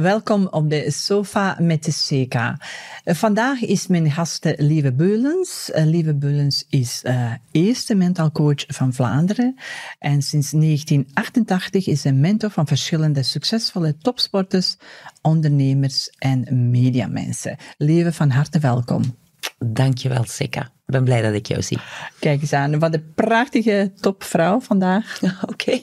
Welkom op de sofa met de CK. Vandaag is mijn gast Lieve Beulens. Lieve Beulens is uh, eerste mental coach van Vlaanderen. En sinds 1988 is ze mentor van verschillende succesvolle topsporters, ondernemers en mediamensen. Lieve, van harte welkom. Dankjewel, Sika. Ik ben blij dat ik jou zie. Kijk eens aan, wat een prachtige topvrouw vandaag. Oké.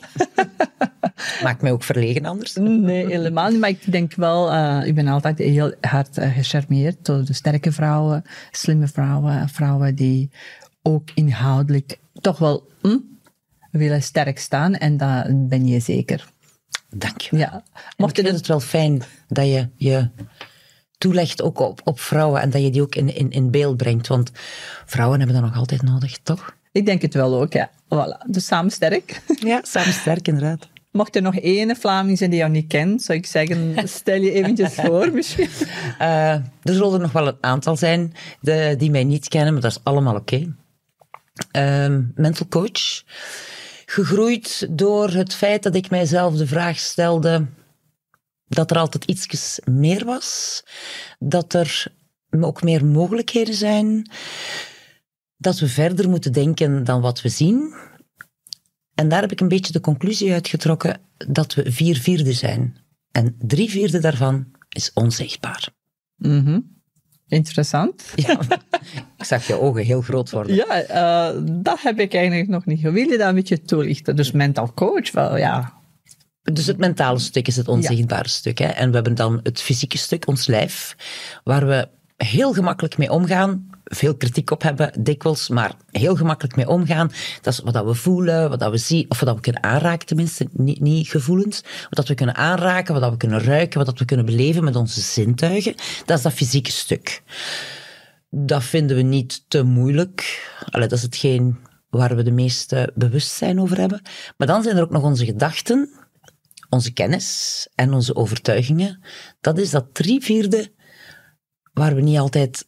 Maakt mij ook verlegen anders? Nee, helemaal niet. Maar ik denk wel, uh, ik ben altijd heel hard uh, gecharmeerd door de sterke vrouwen, slimme vrouwen, vrouwen die ook inhoudelijk toch wel hm, willen sterk staan. En dat ben je zeker. Dank je. Ja. Mocht ik vind het wel fijn dat je je toelegt ook op, op vrouwen en dat je die ook in, in, in beeld brengt. Want vrouwen hebben dat nog altijd nodig, toch? Ik denk het wel ook, ja. Voilà. Dus samen sterk. Ja, samen sterk, inderdaad. Mocht er nog één Vlaming zijn die jou niet kent, zou ik zeggen, stel je eventjes voor misschien. Uh, er zullen er nog wel een aantal zijn de, die mij niet kennen, maar dat is allemaal oké. Okay. Uh, mental coach. Gegroeid door het feit dat ik mijzelf de vraag stelde dat er altijd iets meer was, dat er ook meer mogelijkheden zijn, dat we verder moeten denken dan wat we zien. En daar heb ik een beetje de conclusie uitgetrokken dat we vier vierde zijn. En drie vierde daarvan is onzichtbaar. Mm Interessant. Ja, ik zag je ogen heel groot worden. Ja, uh, dat heb ik eigenlijk nog niet. Wil je dat een beetje toelichten? Dus mental coach, wel ja, dus het mentale stuk is het onzichtbare stuk. Hè? En we hebben dan het fysieke stuk, ons lijf, waar we heel gemakkelijk mee omgaan. Veel kritiek op hebben, dikwijls, maar heel gemakkelijk mee omgaan. Dat is wat we voelen, wat we zien, of wat we kunnen aanraken, tenminste, niet, niet gevoelens. Wat we kunnen aanraken, wat we kunnen ruiken, wat we kunnen beleven met onze zintuigen. Dat is dat fysieke stuk. Dat vinden we niet te moeilijk. Allee, dat is hetgeen waar we de meeste bewustzijn over hebben. Maar dan zijn er ook nog onze gedachten, onze kennis en onze overtuigingen, dat is dat drie vierde waar we niet altijd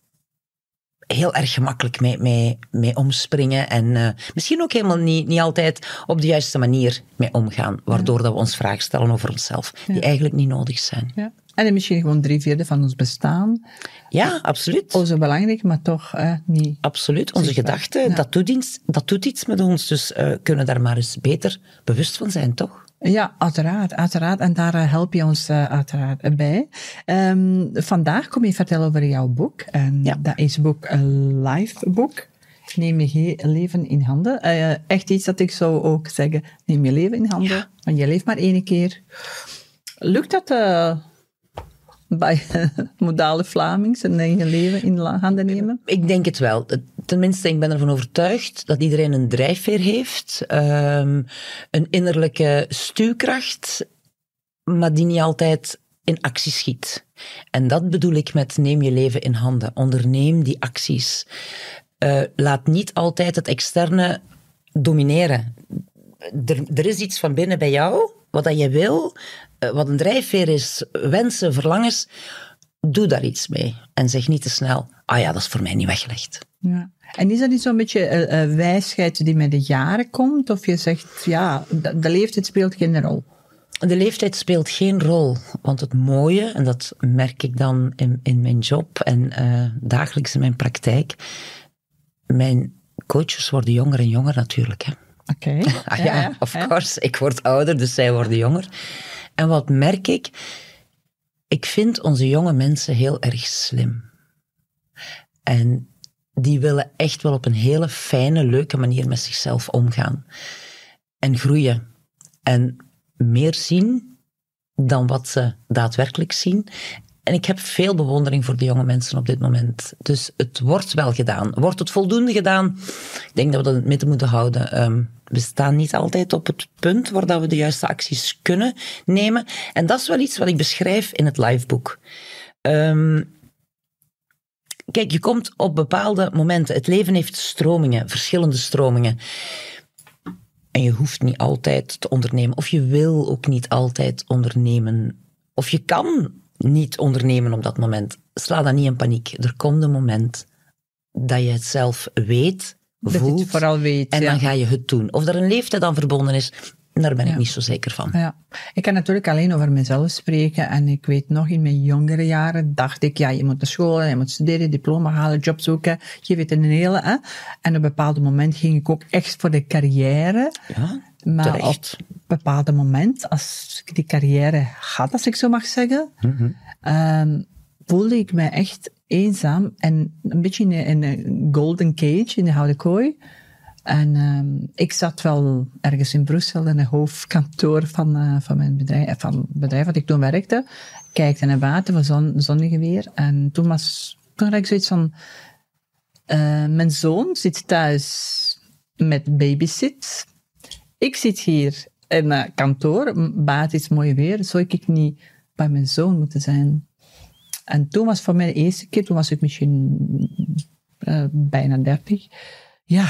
heel erg gemakkelijk mee, mee, mee omspringen en uh, misschien ook helemaal niet, niet altijd op de juiste manier mee omgaan, waardoor dat we ons vragen stellen over onszelf, die eigenlijk niet nodig zijn. Ja. En misschien gewoon drie vierde van ons bestaan. Ja, absoluut. Oh, zo belangrijk, maar toch niet. Absoluut. Onze gedachten, dat, doet iets, dat doet iets met ons. Dus uh, kunnen daar maar eens beter bewust van zijn, toch? Ja, uiteraard, uiteraard. En daar eh, help je ons uh, uiteraard bij. Um, vandaag kom je vertellen over jouw boek. En ja. dat is boek een live boek. Neem je leven in handen. Uh, echt iets dat ik zou ook zeggen. Neem je leven in handen. Ja. Want je leeft maar één keer. Lukt dat bij modale Vlamings en eigen leven in handen nemen? Ik denk het wel. Tenminste, ik ben ervan overtuigd dat iedereen een drijfveer heeft, um, een innerlijke stuwkracht, maar die niet altijd in actie schiet. En dat bedoel ik met neem je leven in handen. Onderneem die acties. Uh, laat niet altijd het externe domineren. Er, er is iets van binnen bij jou, wat dat je wil, eh, wat een drijfveer is, wensen, verlangens, doe daar iets mee. En zeg niet te snel, ah ja, dat is voor mij niet weggelegd. Ja. En is dat niet zo'n beetje uh, wijsheid die met de jaren komt? Of je zegt, ja, de, de leeftijd speelt geen rol? De leeftijd speelt geen rol, want het mooie, en dat merk ik dan in, in mijn job en uh, dagelijks in mijn praktijk, mijn coaches worden jonger en jonger natuurlijk. Hè. Oké. Okay. ah, ja, ja, of course. Ik word ouder, dus zij worden jonger. En wat merk ik? Ik vind onze jonge mensen heel erg slim. En die willen echt wel op een hele fijne, leuke manier met zichzelf omgaan. En groeien. En meer zien dan wat ze daadwerkelijk zien. En ik heb veel bewondering voor de jonge mensen op dit moment. Dus het wordt wel gedaan. Wordt het voldoende gedaan? Ik denk dat we dat in het midden moeten houden. Um, we staan niet altijd op het punt waar dat we de juiste acties kunnen nemen. En dat is wel iets wat ik beschrijf in het liveboek. Um, kijk, je komt op bepaalde momenten. Het leven heeft stromingen, verschillende stromingen. En je hoeft niet altijd te ondernemen. Of je wil ook niet altijd ondernemen. Of je kan niet ondernemen op dat moment. Sla dan niet in paniek. Er komt een moment dat je het zelf weet, voelt. vooral weet. En dan ga je het doen. Of er een leeftijd aan verbonden is, Daar ben ik niet zo zeker van. Ja. Ik kan natuurlijk alleen over mezelf spreken. En ik weet nog, in mijn jongere jaren dacht ik, ja, je moet naar school, je moet studeren, diploma halen, job zoeken. Je weet een hele. Hè? En op een bepaald moment ging ik ook echt voor de carrière. Ja, maar terecht. op een bepaald moment, als ik die carrière had, als ik zo mag zeggen, ehm, voelde ik me echt eenzaam en een beetje in een, golden cage, in de houten kooi. En um, ik zat wel ergens in Brussel in het hoofdkantoor van, uh, van mijn bedrijf, van het bedrijf wat ik toen werkte. Kijkte naar buiten, van zon, zonnige weer. En toen was, toen had ik zoiets van, uh, mijn zoon zit thuis met babysit. Ik zit hier in uh, kantoor, buiten is mooi weer. Zou ik niet bij mijn zoon moeten zijn? En toen was voor mij de eerste keer, toen was ik misschien bijna dertig. Ja,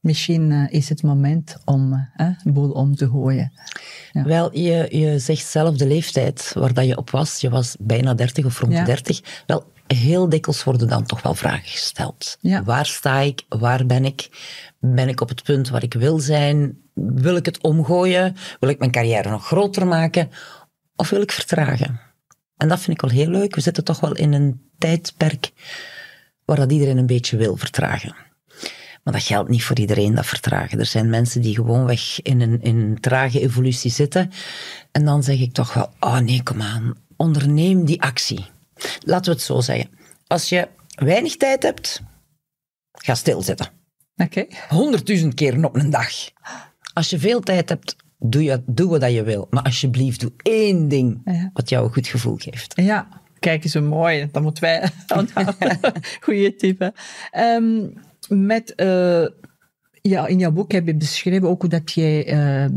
misschien uh, is het moment om uh, een boel om te gooien. Ja. Wel, je, je zegt zelf de leeftijd waar dat je op was. Je was bijna 30 of rond de ja. 30. Wel, heel dikwijls worden dan toch wel vragen gesteld. Ja. Waar sta ik? Waar ben ik? Ben ik op het punt waar ik wil zijn? Wil ik het omgooien? Wil ik mijn carrière nog groter maken? Of wil ik vertragen? En dat vind ik wel heel leuk. We zitten toch wel in een tijdperk waar dat iedereen een beetje wil vertragen. Maar dat geldt niet voor iedereen, dat vertragen. Er zijn mensen die gewoonweg in een, in een trage evolutie zitten. En dan zeg ik toch wel, oh nee, kom aan, onderneem die actie. Laten we het zo zeggen. Als je weinig tijd hebt, ga stilzitten. Oké. Honderdduizend keer op een dag. Als je veel tijd hebt, doe, je, doe wat je wil. Maar alsjeblieft, doe één ding Ja. wat jou een goed gevoel geeft. Ja, kijk eens mooi. Dat moeten wij onthouden. Goeie type. Um, met, uh, ja, in jouw boek heb je beschreven ook hoe dat jij uh,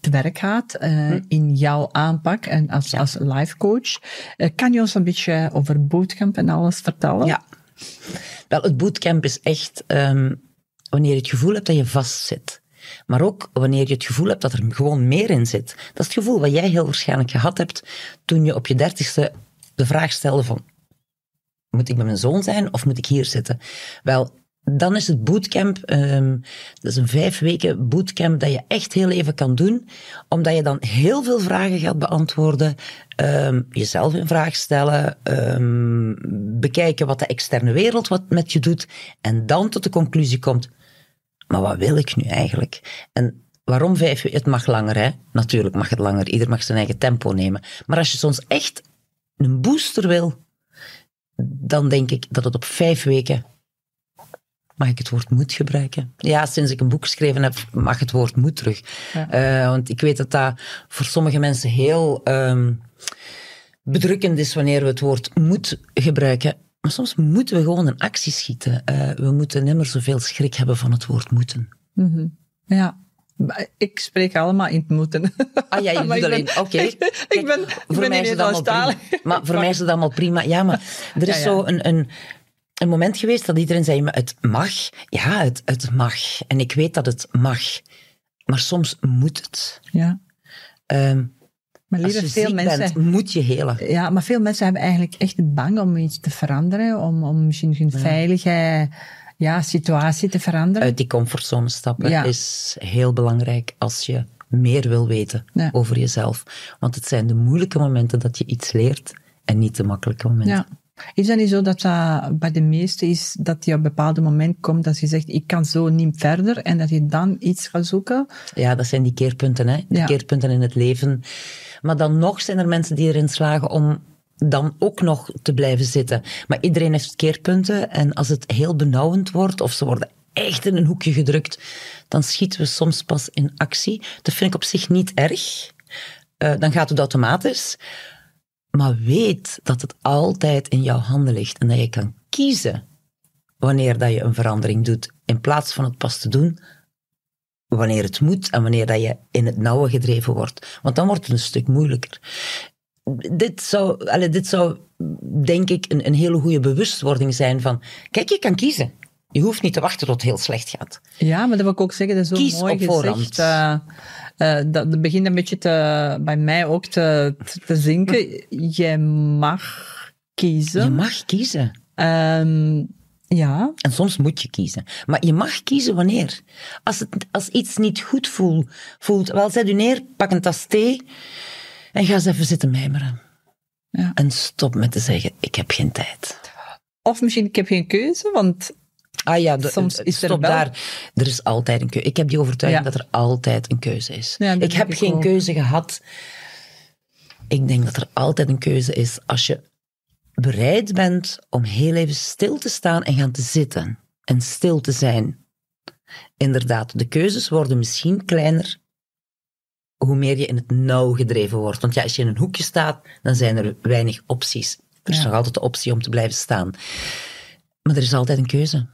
te werk gaat uh, hm. in jouw aanpak en als, ja. als life coach. Uh, kan je ons een beetje over bootcamp en alles vertellen? Ja. Wel, het bootcamp is echt um, wanneer je het gevoel hebt dat je vastzit. Maar ook wanneer je het gevoel hebt dat er gewoon meer in zit. Dat is het gevoel wat jij heel waarschijnlijk gehad hebt toen je op je dertigste de vraag stelde van moet ik met mijn zoon zijn of moet ik hier zitten? Wel, dan is het bootcamp, um, dat is een vijf weken bootcamp dat je echt heel even kan doen, omdat je dan heel veel vragen gaat beantwoorden, um, jezelf in vraag stellen, um, bekijken wat de externe wereld wat met je doet, en dan tot de conclusie komt, maar wat wil ik nu eigenlijk? En waarom vijf? Het mag langer, hè? Natuurlijk mag het langer, ieder mag zijn eigen tempo nemen. Maar als je soms echt een booster wil, dan denk ik dat het op vijf weken Mag ik het woord moed gebruiken? Ja, sinds ik een boek geschreven heb, mag het woord moed terug. Ja. Uh, want ik weet dat dat voor sommige mensen heel um, bedrukkend is wanneer we het woord moed gebruiken. Maar soms moeten we gewoon een actie schieten. Uh, we moeten nimmer zoveel schrik hebben van het woord moeten. Mm -hmm. Ja. Ik spreek allemaal in het moeten. Ah ja, je moet alleen. Oké. Okay. ik, ik ben, ik voor ben mij is het allemaal prima. Maar voor mij is het allemaal prima. Ja, maar er is ja, ja. zo een, een een moment geweest dat iedereen zei, maar het mag. Ja, het, het mag. En ik weet dat het mag. Maar soms moet het. Ja. Um, maar als je veel ziek mensen, bent, moet je helen. Ja, maar veel mensen hebben eigenlijk echt bang om iets te veranderen. Om, om misschien een veilige ja, situatie te veranderen. Uit die comfortzone stappen Ja. is heel belangrijk als je meer wil weten Ja. over jezelf. Want het zijn de moeilijke momenten dat je iets leert en niet de makkelijke momenten. Is dat niet zo dat dat bij de meesten is dat je op een bepaald moment komt dat je zegt, ik kan zo niet verder en dat je dan iets gaat zoeken? Ja, dat zijn die keerpunten, hè? Ja. keerpunten in het leven. Maar dan nog zijn er mensen die erin slagen om dan ook nog te blijven zitten. Maar iedereen heeft keerpunten en als het heel benauwend wordt of ze worden echt in een hoekje gedrukt, dan schieten we soms pas in actie. Dat vind ik op zich niet erg. Uh, dan gaat het automatisch. Maar weet dat het altijd in jouw handen ligt en dat je kan kiezen wanneer dat je een verandering doet, in plaats van het pas te doen wanneer het moet en wanneer dat je in het nauwe gedreven wordt. Want dan wordt het een stuk moeilijker. Dit zou, allez, dit zou denk ik, een, een hele goede bewustwording zijn van, kijk, je kan kiezen. Je hoeft niet te wachten tot het heel slecht gaat. Ja, maar dat wil ik ook zeggen, dat is zo Kies mooi op gezegd. voorhand. Uh, uh, dat, begint een beetje te, bij mij ook te, te zinken. Je mag kiezen. Je mag kiezen. Um, Ja. En soms moet je kiezen. Maar je mag kiezen wanneer. Als, het, als iets niet goed voelt, voelt, wel, zet u neer, pak een tas thee en ga eens even zitten mijmeren. Ja. En stop met te zeggen, ik heb geen tijd. Of misschien, ik heb geen keuze, want Ah ja, de, Soms is er stop wel- daar. Er is altijd een keuze. Ik heb die overtuiging Ja. dat er altijd een keuze is. Ja, ik heb ik geen ook. keuze gehad. Ik denk dat er altijd een keuze is als je bereid bent om heel even stil te staan en gaan te zitten. En stil te zijn. Inderdaad, de keuzes worden misschien kleiner hoe meer je in het nauw gedreven wordt. Want ja, als je in een hoekje staat, dan zijn er weinig opties. Er is Ja. nog altijd de optie om te blijven staan. Maar er is altijd een keuze.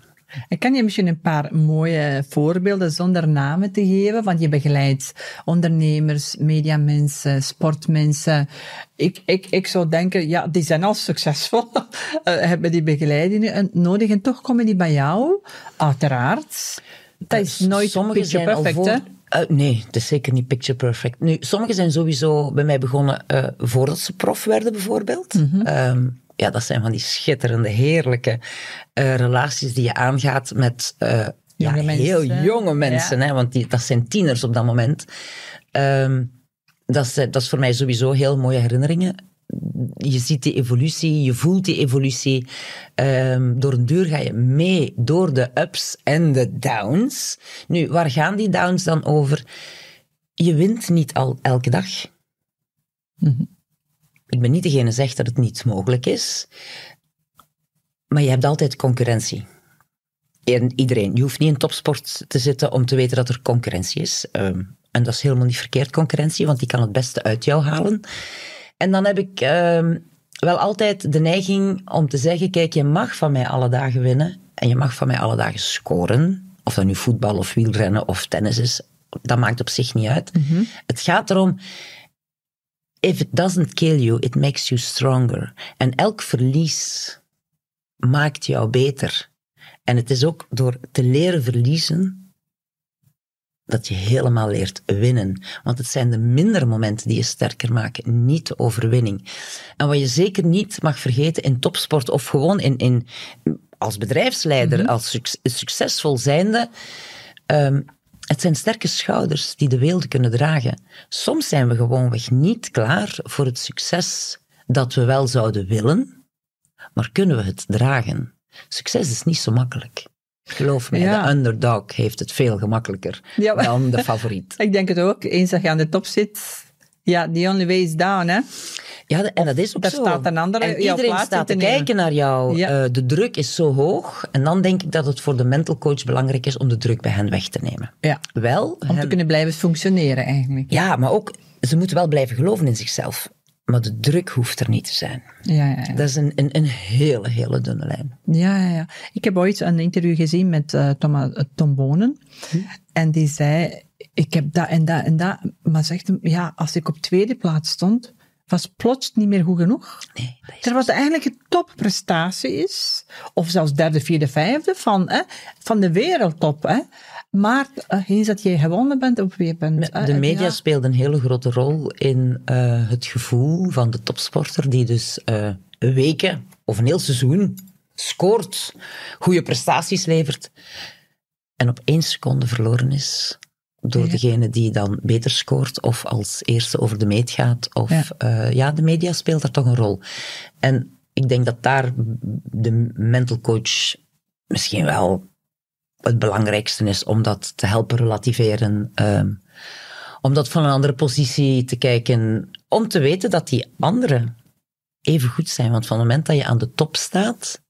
Ik kan je misschien een paar mooie voorbeelden zonder namen te geven, want je begeleidt ondernemers, mediamensen, sportmensen. Ik, ik, ik zou denken, ja, die zijn al succesvol, eh, hebben die begeleidingen en nodig en toch komen die bij jou, uiteraard. Dat is nooit Sommigen picture perfect, voor- hè? Eh, nee, het is zeker niet picture perfect. Nu, sommigen zijn sowieso bij mij begonnen eh, voordat ze prof werden, bijvoorbeeld. Mhm. Ehm, ja, dat zijn van die schitterende, heerlijke eh, relaties die je aangaat met eh, ja, Jonge mensen. heel jonge mensen. Hè, want die, dat zijn tieners op dat moment. Ehm, dat, is, dat is voor mij sowieso heel mooie herinneringen. Je ziet die evolutie, je voelt die evolutie. Ehm, door een duur ga je mee door de ups en de downs. Nu, waar gaan die downs dan over? Je wint niet al elke dag. Ik ben niet degene die zegt dat het niet mogelijk is. Maar je hebt altijd concurrentie. En iedereen. Je hoeft niet in topsport te zitten om te weten dat er concurrentie is. Ehm, en dat is helemaal niet verkeerd, concurrentie, want die kan het beste uit jou halen. En dan heb ik ehm, wel altijd de neiging om te zeggen: kijk, je mag van mij alle dagen winnen. En je mag van mij alle dagen scoren. Of dat nu voetbal of wielrennen of tennis is. Dat maakt op zich niet uit. Het gaat erom. If it doesn't kill you, it makes you stronger. En elk verlies maakt jou beter. En het is ook door te leren verliezen dat je helemaal leert winnen. Want het zijn de mindere momenten die je sterker maken, niet de overwinning. En wat je zeker niet mag vergeten in topsport of gewoon in, in, als bedrijfsleider, als suc- succesvol zijnde, ehm, het zijn sterke schouders die de wereld kunnen dragen. Soms zijn we gewoonweg niet klaar voor het succes dat we wel zouden willen, maar kunnen we het dragen? Succes is niet zo makkelijk. Geloof mij, Ja. de underdog heeft het veel gemakkelijker Ja, maar- dan de favoriet. Ik denk het ook. Eens dat je aan de top zit, ja, the only way is down, hè? Ja, en dat is ook daar zo. staat een andere en iedereen staat te kijken naar jou. Ja. Eh, de druk is zo hoog. En dan denk ik dat het voor de mental coach belangrijk is om de druk bij hen weg te nemen. Ja. Wel, Om te kunnen blijven functioneren, eigenlijk. ja, maar ook, ze moeten wel blijven geloven in zichzelf. Maar de druk hoeft er niet te zijn. Ja, ja, ja. Dat is een, een, een hele, hele dunne lijn. Ja, ja, ja. Ik heb ooit een interview gezien met eh, Thomas, eh, Tom Bonen. En die zei, ik heb dat en dat en dat. Maar zegt hem, ja, als ik op tweede plaats stond, was plots niet meer goed genoeg. Nee, dat is- Terwijl het eigenlijk een topprestatie is, of zelfs derde, vierde, vijfde van, hè, van de wereldtop. Hè. Maar eh, eens dat je gewonnen bent, op weer bent. hè, De media ja. speelt een hele grote rol in eh, het gevoel van de topsporter die dus eh, weken of een heel seizoen scoort, goede prestaties levert en op één seconde verloren is door Ja. degene die dan beter scoort of als eerste over de meet gaat. Of Ja. ja, ja de media speelt daar toch een rol. En ik denk dat daar de mental coach misschien wel het belangrijkste is om dat te helpen relativeren. ehm, om dat van een andere positie te kijken. Om te weten dat die anderen even goed zijn. Want van het moment dat je aan de top staat,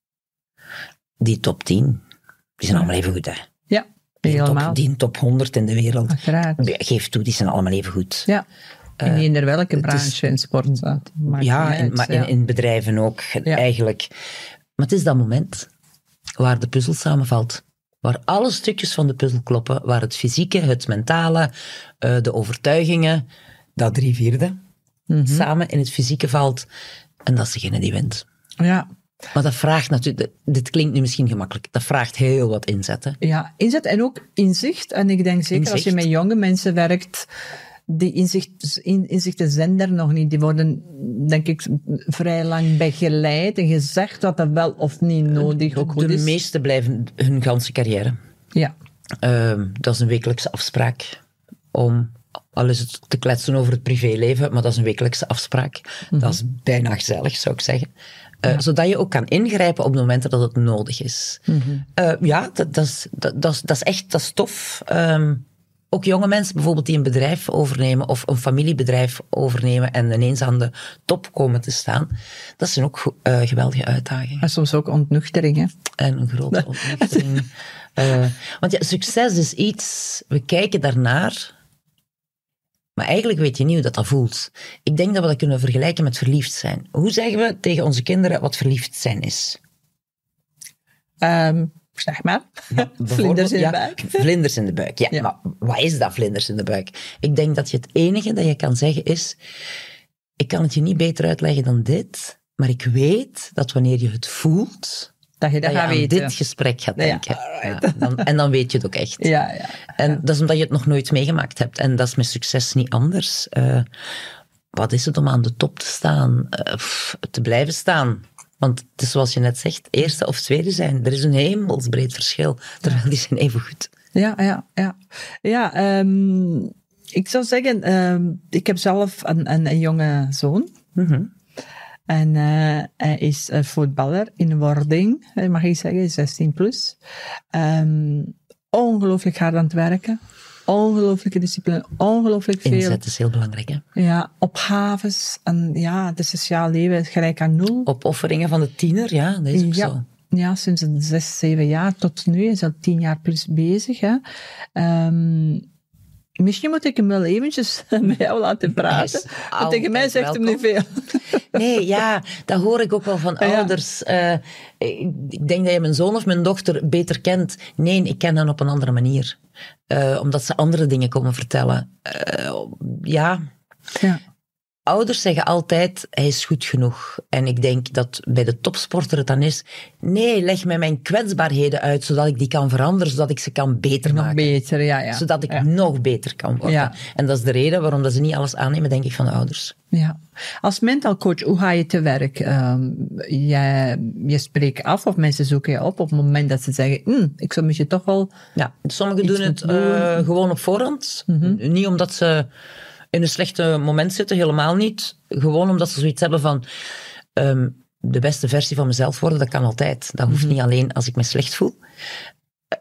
die top 10, die zijn allemaal even goed. Hè? Helemaal. top, die top 100 in de wereld, Uiteraard. geef toe, die zijn allemaal even goed. Ja. In eender welke het is- branche in sport. eh, Ja, in- maar ja. in, in bedrijven ook, eigenlijk. Maar het is dat moment waar de puzzel samenvalt. Waar alle stukjes van de puzzel kloppen, waar het fysieke, het mentale, eh, de overtuigingen, dat drie vierde, Mhm. samen in het fysieke valt. En dat is degene die wint. Ja. Maar dat vraagt natuurlijk, dit klinkt nu misschien gemakkelijk, dat vraagt heel wat inzet. Hè? Ja, inzet en ook inzicht. En ik denk zeker als je met jonge mensen werkt, die inzicht, in, inzichten zijn er nog niet. Die worden, denk ik, vrij lang begeleid en gezegd dat dat wel of niet nodig ook goed de is. meeste blijven hun ganse carrière. Ja. Ehm, dat is een wekelijkse afspraak om, al is het te kletsen over het privéleven, maar dat is een wekelijkse afspraak. Dat is bijna gezellig, zou ik zeggen. Eh, Zodat je ook kan ingrijpen op de momenten dat het nodig is. Eh, ja, dat, dat, is, dat, dat, is, dat is echt dat is tof. Ehm, ook jonge mensen bijvoorbeeld die een bedrijf overnemen of een familiebedrijf overnemen en ineens aan de top komen te staan, dat zijn ook eh, geweldige uitdagingen. En soms ook ontnuchtering, hè. En een grote ontnuchtering. Want ja, succes is iets, we kijken daarnaar, maar eigenlijk weet je niet hoe dat, dat voelt. Ik denk dat we dat kunnen vergelijken met verliefd zijn. Hoe zeggen we tegen onze kinderen wat verliefd zijn is? Ehm, zeg maar. Vlinders in de ja, buik. Vlinders in de buik, ja. Ja. Maar wat is dat, vlinders in de buik? Ik denk dat je het enige dat je kan zeggen is, ik kan het je niet beter uitleggen dan dit, maar ik weet dat wanneer je het voelt, Dat je dat dat je gaat aan weten. dit gesprek gaat Ja, denken. Ja, dan, en dan weet je het ook echt. Ja, ja. En dat is omdat je het nog nooit meegemaakt hebt. En dat is met succes niet anders. Eh, wat is het om aan de top te staan? Pff, te blijven staan? Want het is zoals je net zegt, eerste of tweede zijn. Er is een hemelsbreed verschil. Terwijl die zijn even goed. Ja, ja, ja. Ja, ehm, ik zou zeggen, ehm, ik heb zelf een, een, een jonge zoon. En eh, hij is eh, voetballer in wording, mag ik zeggen, 16 plus. Ehm, ongelooflijk hard aan het werken. Ongelooflijke discipline, ongelooflijk veel. Inzet is heel belangrijk. Hè? Ja, opgaves. En ja, het sociaal leven is gelijk aan nul. Opofferingen van de tiener, ja, dat is ook ja, zo. ja, sinds een zes, zeven jaar tot nu is al tien jaar plus bezig. Hè. Ehm, misschien moet ik hem wel eventjes met jou laten praten. Want tegen mij zegt hem niet veel. Nee, ja, dat hoor ik ook wel van Ja. ouders. Eh, ik ik denk dat je mijn zoon of mijn dochter beter kent. Nee, ik ken hen op een andere manier. Eh, omdat ze andere dingen komen vertellen. Eh, ja, Ja. Ouders zeggen altijd, hij is goed genoeg. En ik denk dat bij de topsporter het dan is, nee, leg mij mijn kwetsbaarheden uit, zodat ik die kan veranderen, zodat ik ze kan beter Nog maken. beter, ja. ja. Zodat ik ja. nog beter kan worden. Ja. En dat is de reden waarom dat ze niet alles aannemen, denk ik, van de ouders. Ja. Als mental coach, hoe ga je te werk? Ehm, jij, je spreekt af of mensen zoeken je op op het moment dat ze zeggen, hm, ik zou misschien toch wel... Ja, sommigen doen het doen. eh, gewoon op voorhand. Niet omdat ze in een slechte moment zitten, helemaal niet. Gewoon omdat ze zoiets hebben van ehm, de beste versie van mezelf worden, dat kan altijd. Dat hoeft niet alleen als ik me slecht voel.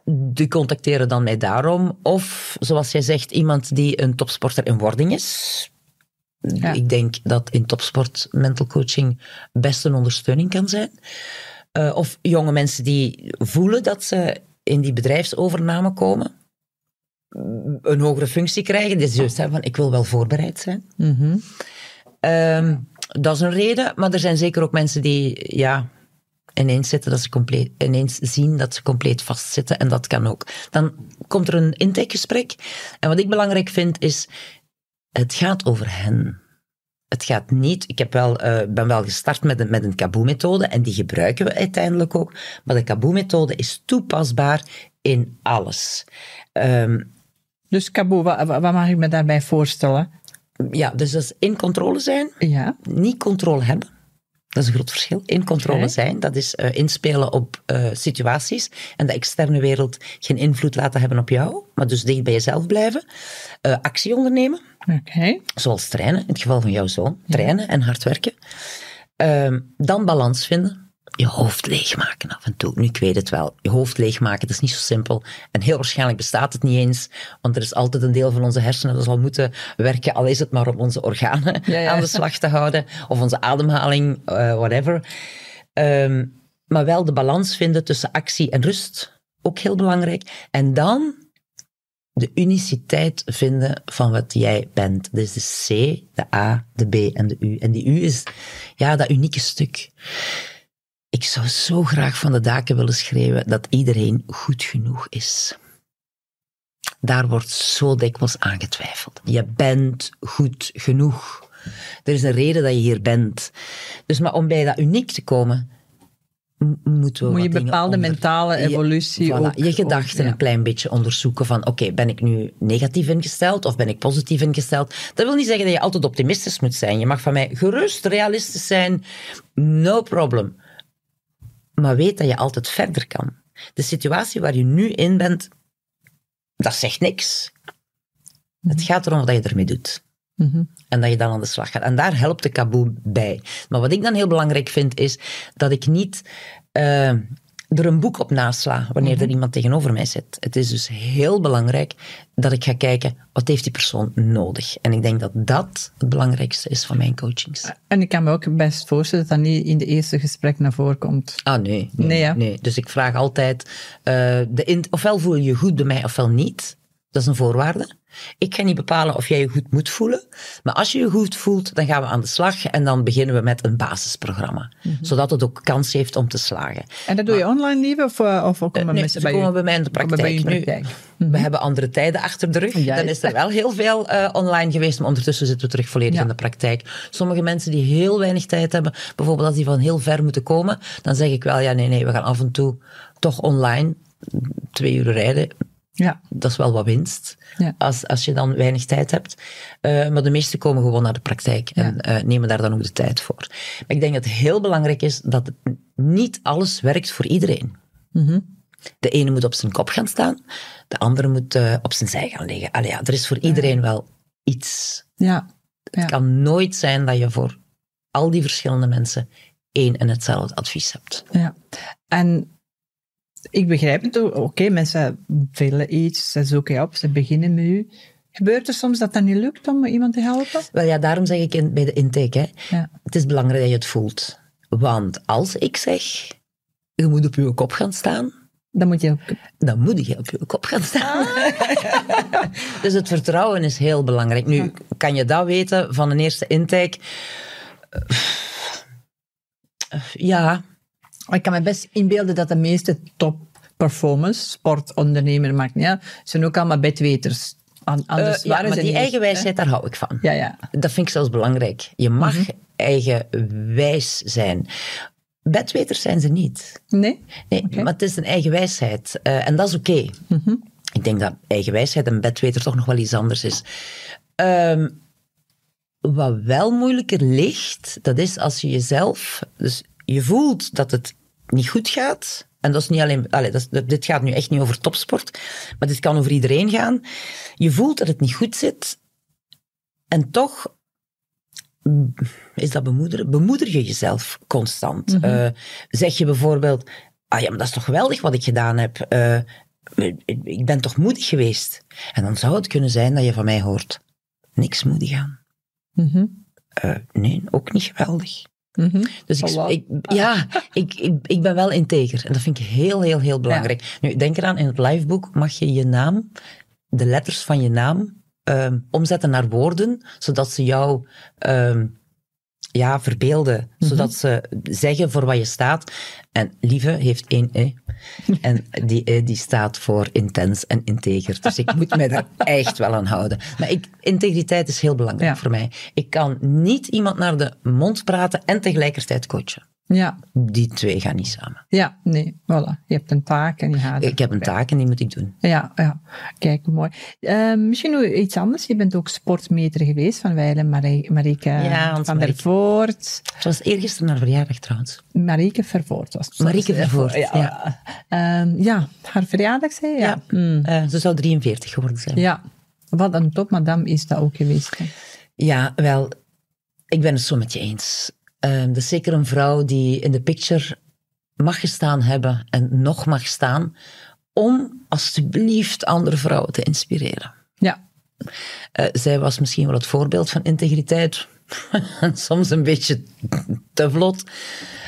Die contacteren dan mij daarom. Of, zoals jij zegt, iemand die een topsporter in wording is. Ja. Ik denk dat in topsport mental coaching best een ondersteuning kan zijn. Eh, of jonge mensen die voelen dat ze in die bedrijfsovername komen, een hogere functie krijgen, die juist van ik wil wel voorbereid zijn. Mhm. Ehm, dat is een reden, maar er zijn zeker ook mensen die ja, ineens, zitten dat ze compleet, ineens zien dat ze compleet vastzitten en dat kan ook. Dan komt er een intakegesprek en wat ik belangrijk vind is, het gaat over hen. Het gaat niet, ik heb wel, eh, ben wel gestart met een, met een Kaboe-methode en die gebruiken we uiteindelijk ook, maar de Kaboe-methode is toepasbaar in alles. Ehm, Dus Cabo, wat, wat mag ik me daarbij voorstellen? ja, dus dat is in controle zijn, Ja. niet controle hebben. Dat is een groot verschil. In controle zijn, dat is eh, inspelen op eh, situaties en de externe wereld geen invloed laten hebben op jou, maar dus dicht bij jezelf blijven. Eh, actie ondernemen, zoals trainen, in het geval van jouw zoon. Trainen en hard werken. Ehm, dan balans vinden. Je hoofd leegmaken af en toe. Nu, ik weet het wel. Je hoofd leegmaken, dat is niet zo simpel. En heel waarschijnlijk bestaat het niet eens. Want er is altijd een deel van onze hersenen dat zal moeten werken. Al is het maar om onze organen Ja, ja. aan de slag te houden. Of onze ademhaling, eh, whatever. Ehm, maar wel de balans vinden tussen actie en rust. Ook heel belangrijk. En dan de uniciteit vinden van wat jij bent. Dus de C, de A, de B en de U. En die U is ja, dat unieke stuk. Ik zou zo graag van de daken willen schreeuwen dat iedereen goed genoeg is. Daar wordt zo dikwijls aangetwijfeld. Je bent goed genoeg. Er is een reden dat je hier bent. Dus maar om bij dat uniek te komen, moeten we Moet je bepaalde onder- mentale Je- evolutie voilà, ook... je gedachten ook, ja. een klein beetje onderzoeken van oké, ben ik nu negatief ingesteld of ben ik positief ingesteld? Dat wil niet zeggen dat je altijd optimistisch moet zijn. Je mag van mij gerust realistisch zijn, no problem. Maar weet dat je altijd verder kan. De situatie waar je nu in bent, dat zegt niks. Het gaat erom wat je ermee doet. Mhm. En dat je dan aan de slag gaat. En daar helpt de kaboe bij. Maar wat ik dan heel belangrijk vind, is dat ik niet eh, er een boek op nasla wanneer er iemand tegenover mij zit. Het is dus heel belangrijk dat ik ga kijken, wat heeft die persoon nodig? En ik denk dat dat het belangrijkste is van mijn coachings. En ik kan me ook best voorstellen dat dat niet in de eerste gesprek naar voren komt. Ah, nee. Nee, Nee, nee. Dus ik vraag altijd, eh, de ofwel voel je je goed bij mij, ofwel niet. Dat is een voorwaarde. Ik ga niet bepalen of jij je goed moet voelen. Maar als je je goed voelt, dan gaan we aan de slag. En dan beginnen we met een basisprogramma. Mhm. Zodat het ook kans heeft om te slagen. En dat doe je online liever of, eh, of komen Nee, mensen bij komen bij mij in de praktijk. Nu, praktijk. Mhm. We hebben andere tijden achter de rug. Ja, Dan is er wel heel veel eh, online geweest, maar ondertussen zitten we terug volledig Ja. in de praktijk. Sommige mensen die heel weinig tijd hebben, bijvoorbeeld als die van heel ver moeten komen, dan zeg ik wel, ja nee, nee, we gaan af en toe toch online twee uur rijden. Ja. Dat is wel wat winst, Ja. als, als je dan weinig tijd hebt. Eh, maar de meesten komen gewoon naar de praktijk en eh, nemen daar dan ook de tijd voor. Maar ik denk dat het heel belangrijk is dat niet alles werkt voor iedereen. Mhm. De ene moet op zijn kop gaan staan, de andere moet eh, op zijn zij gaan liggen. Allee, ja, er is voor iedereen wel iets. Ja. Het kan nooit zijn dat je voor al die verschillende mensen één en hetzelfde advies hebt. Ja, en ik begrijp het ook. Oké, mensen willen iets, ze zoeken op, ze beginnen met u. Gebeurt er soms dat dat niet lukt om iemand te helpen? Wel ja, daarom zeg ik in, bij de intake, hè, Ja. het is belangrijk dat je het voelt. Want als ik zeg, je moet op je kop gaan staan, Dan moet je ook... dan moet je op je kop gaan staan. dus het vertrouwen is heel belangrijk. Nu, kan je dat weten van een eerste intake? Ja, Ik kan me best inbeelden dat de meeste top performers, sportondernemer, maakt niet uit, zijn ook allemaal bedweters. Anders Eh, ja, waren maar die niet eigen echt, hè? wijsheid, daar hou ik van. Ja, ja. Dat vind ik zelfs belangrijk. Je mag eigen wijs zijn. Bedweters zijn ze niet. Nee? Nee, maar het is een eigen wijsheid. Eh, en dat is oké. Ik denk dat eigen wijsheid en bedweter toch nog wel iets anders is. Ehm, wat wel moeilijker ligt, dat is als je jezelf... Dus je voelt dat het niet goed gaat. En dat is niet alleen... Allee, dat is- dit gaat nu echt niet over topsport. Maar dit kan over iedereen gaan. Je voelt dat het niet goed zit. En toch mm, is dat bemoederen. Bemoeder je jezelf constant. Eh, zeg je bijvoorbeeld... Ah ja, maar dat is toch geweldig wat ik gedaan heb. Eh, ik ben toch moedig geweest. En dan zou het kunnen zijn dat je van mij hoort... Niks moedig aan. Mhm. Eh, nee, ook niet geweldig. Mhm. Dus ik, ik, ja, ik, ik, ik ben wel integer. En dat vind ik heel, heel, heel belangrijk. Nu, denk eraan, in het liveboek mag je je naam, de letters van je naam, ehm, omzetten naar woorden, zodat ze jou ehm, ja, verbeelden. Zodat ze zeggen voor wat je staat. En lieve heeft één E. En die E die staat voor intens en integer. Dus ik moet mij daar echt wel aan houden. Maar ik, integriteit is heel belangrijk Ja. voor mij. Ik kan niet iemand naar de mond praten en tegelijkertijd coachen. Ja. Die twee gaan niet samen. ja, nee, voilà. Je hebt een taak en je gaat Ik heb een taak en die moet ik doen. Ja, ja. Kijk, mooi. Eh, misschien nog iets anders. Je bent ook sportmeter geweest van Weilen, Marie, Marieke Ja, van der. Voort. Het was eergisteren naar verjaardag trouwens. Marieke Vervoort was het. Marieke Vervoort, ja. ja. Ehm, ja, haar verjaardag zei je? Ja. Mm. Eh, ze zou 43 geworden zijn. ja. Wat een topmadam is dat ook geweest. hè. Ja, wel, ik ben het zo met je eens. Dat is zeker een vrouw die in de picture mag gestaan hebben en nog mag staan om alsjeblieft andere vrouwen te inspireren. Ja. Eh, zij was misschien wel het voorbeeld van integriteit. Soms een beetje te vlot.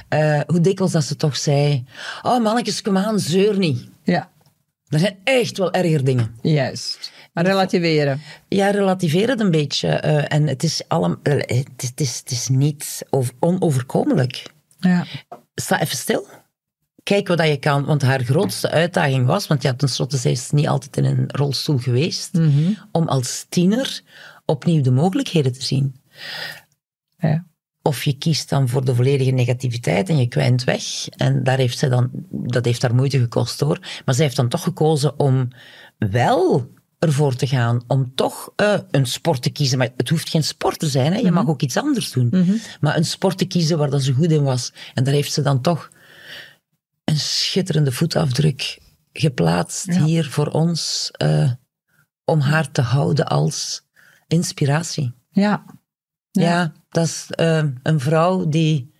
Eh, hoe dikwijls dat ze toch zei... Oh mannetjes, kom aan, zeur niet. Ja, Er zijn echt wel erger dingen. juist. Relativeren. Ja, relativeer het een beetje. eh, en het is, allemaal, het, is, het, is, het is niet over- onoverkomelijk. Ja. Sta even stil. Kijk wat je kan. Want haar grootste uitdaging was, want ja, tenslotte zij is niet altijd in een rolstoel geweest, om als tiener opnieuw de mogelijkheden te zien. ja. Of je kiest dan voor de volledige negativiteit en je kwijnt weg. En daar heeft zij dan, dat heeft haar moeite gekost hoor. Maar zij heeft dan toch gekozen om wel ervoor te gaan. Om toch uh, een sport te kiezen. Maar het hoeft geen sport te zijn. Hè? Je mag ook iets anders doen. Maar een sport te kiezen waar dat ze goed in was. En daar heeft ze dan toch een schitterende voetafdruk geplaatst hier voor ons. Uh, om haar te houden als inspiratie. Ja. Ja, ja dat is uh, een vrouw die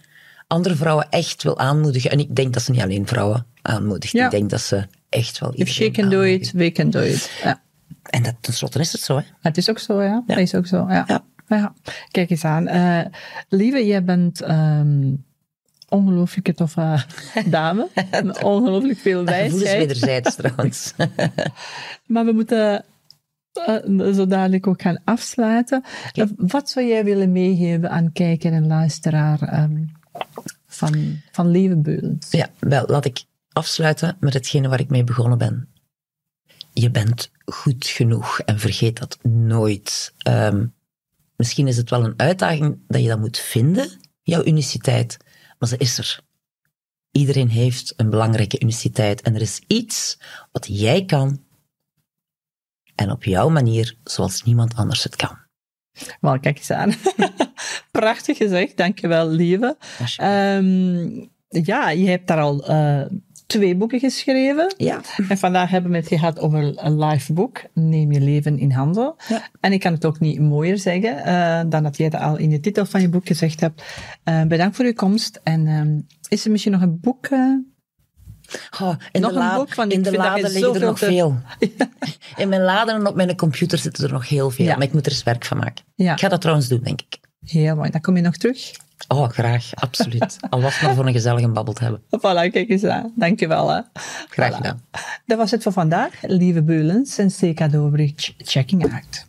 andere vrouwen echt wil aanmoedigen. En ik denk dat ze niet alleen vrouwen aanmoedigt. Ja. Ik denk dat ze echt wel If she can do it, we can do it. Ja. En dat, tenslotte is het zo, hè? Het is ook zo, ja. Dat is ook zo, ja. ja. ja. Kijk eens aan. Uh, lieve, jij bent um, ongelooflijke toffe dame. ongelooflijk veel wijsheid. Gevoelens wederzijds trouwens. maar we moeten uh, zo dadelijk ook gaan afsluiten. Okay. Wat zou jij willen meegeven aan kijker en luisteraar um, van, van? Ja, wel, laat ik afsluiten met hetgene waar ik mee begonnen ben. Je bent goed genoeg en vergeet dat nooit. Um, misschien is het wel een uitdaging dat je dat moet vinden, jouw uniciteit, maar ze is er. Iedereen heeft een belangrijke uniciteit en er is iets wat jij kan en op jouw manier, zoals niemand anders het kan. Wel, kijk eens aan. Prachtig gezegd, dankjewel, lieve. Um, ja, je hebt daar al uh, twee boeken geschreven. Ja. En vandaag hebben we het gehad over een live boek, Neem je leven in handen. Ja. En ik kan het ook niet mooier zeggen uh, dan dat jij het al in de titel van je boek gezegd hebt. Uh, bedankt voor uw komst. En um, is er misschien nog een boek Oh, in nog de een boek, want in de laden liggen er nog veel. In mijn laden en op mijn computer zitten er nog heel veel, maar ik moet er eens werk van maken. Ja. Ik ga dat trouwens doen, denk ik. Heel mooi. Dan kom je nog terug? Oh, graag. Absoluut. Al was het maar voor een gezellige babbel te hebben. Voilà, kijk eens aan. Dankjewel. Hè. Graag gedaan. Dat was het voor vandaag. Lieve Beulens en CK Dobrich, checking out.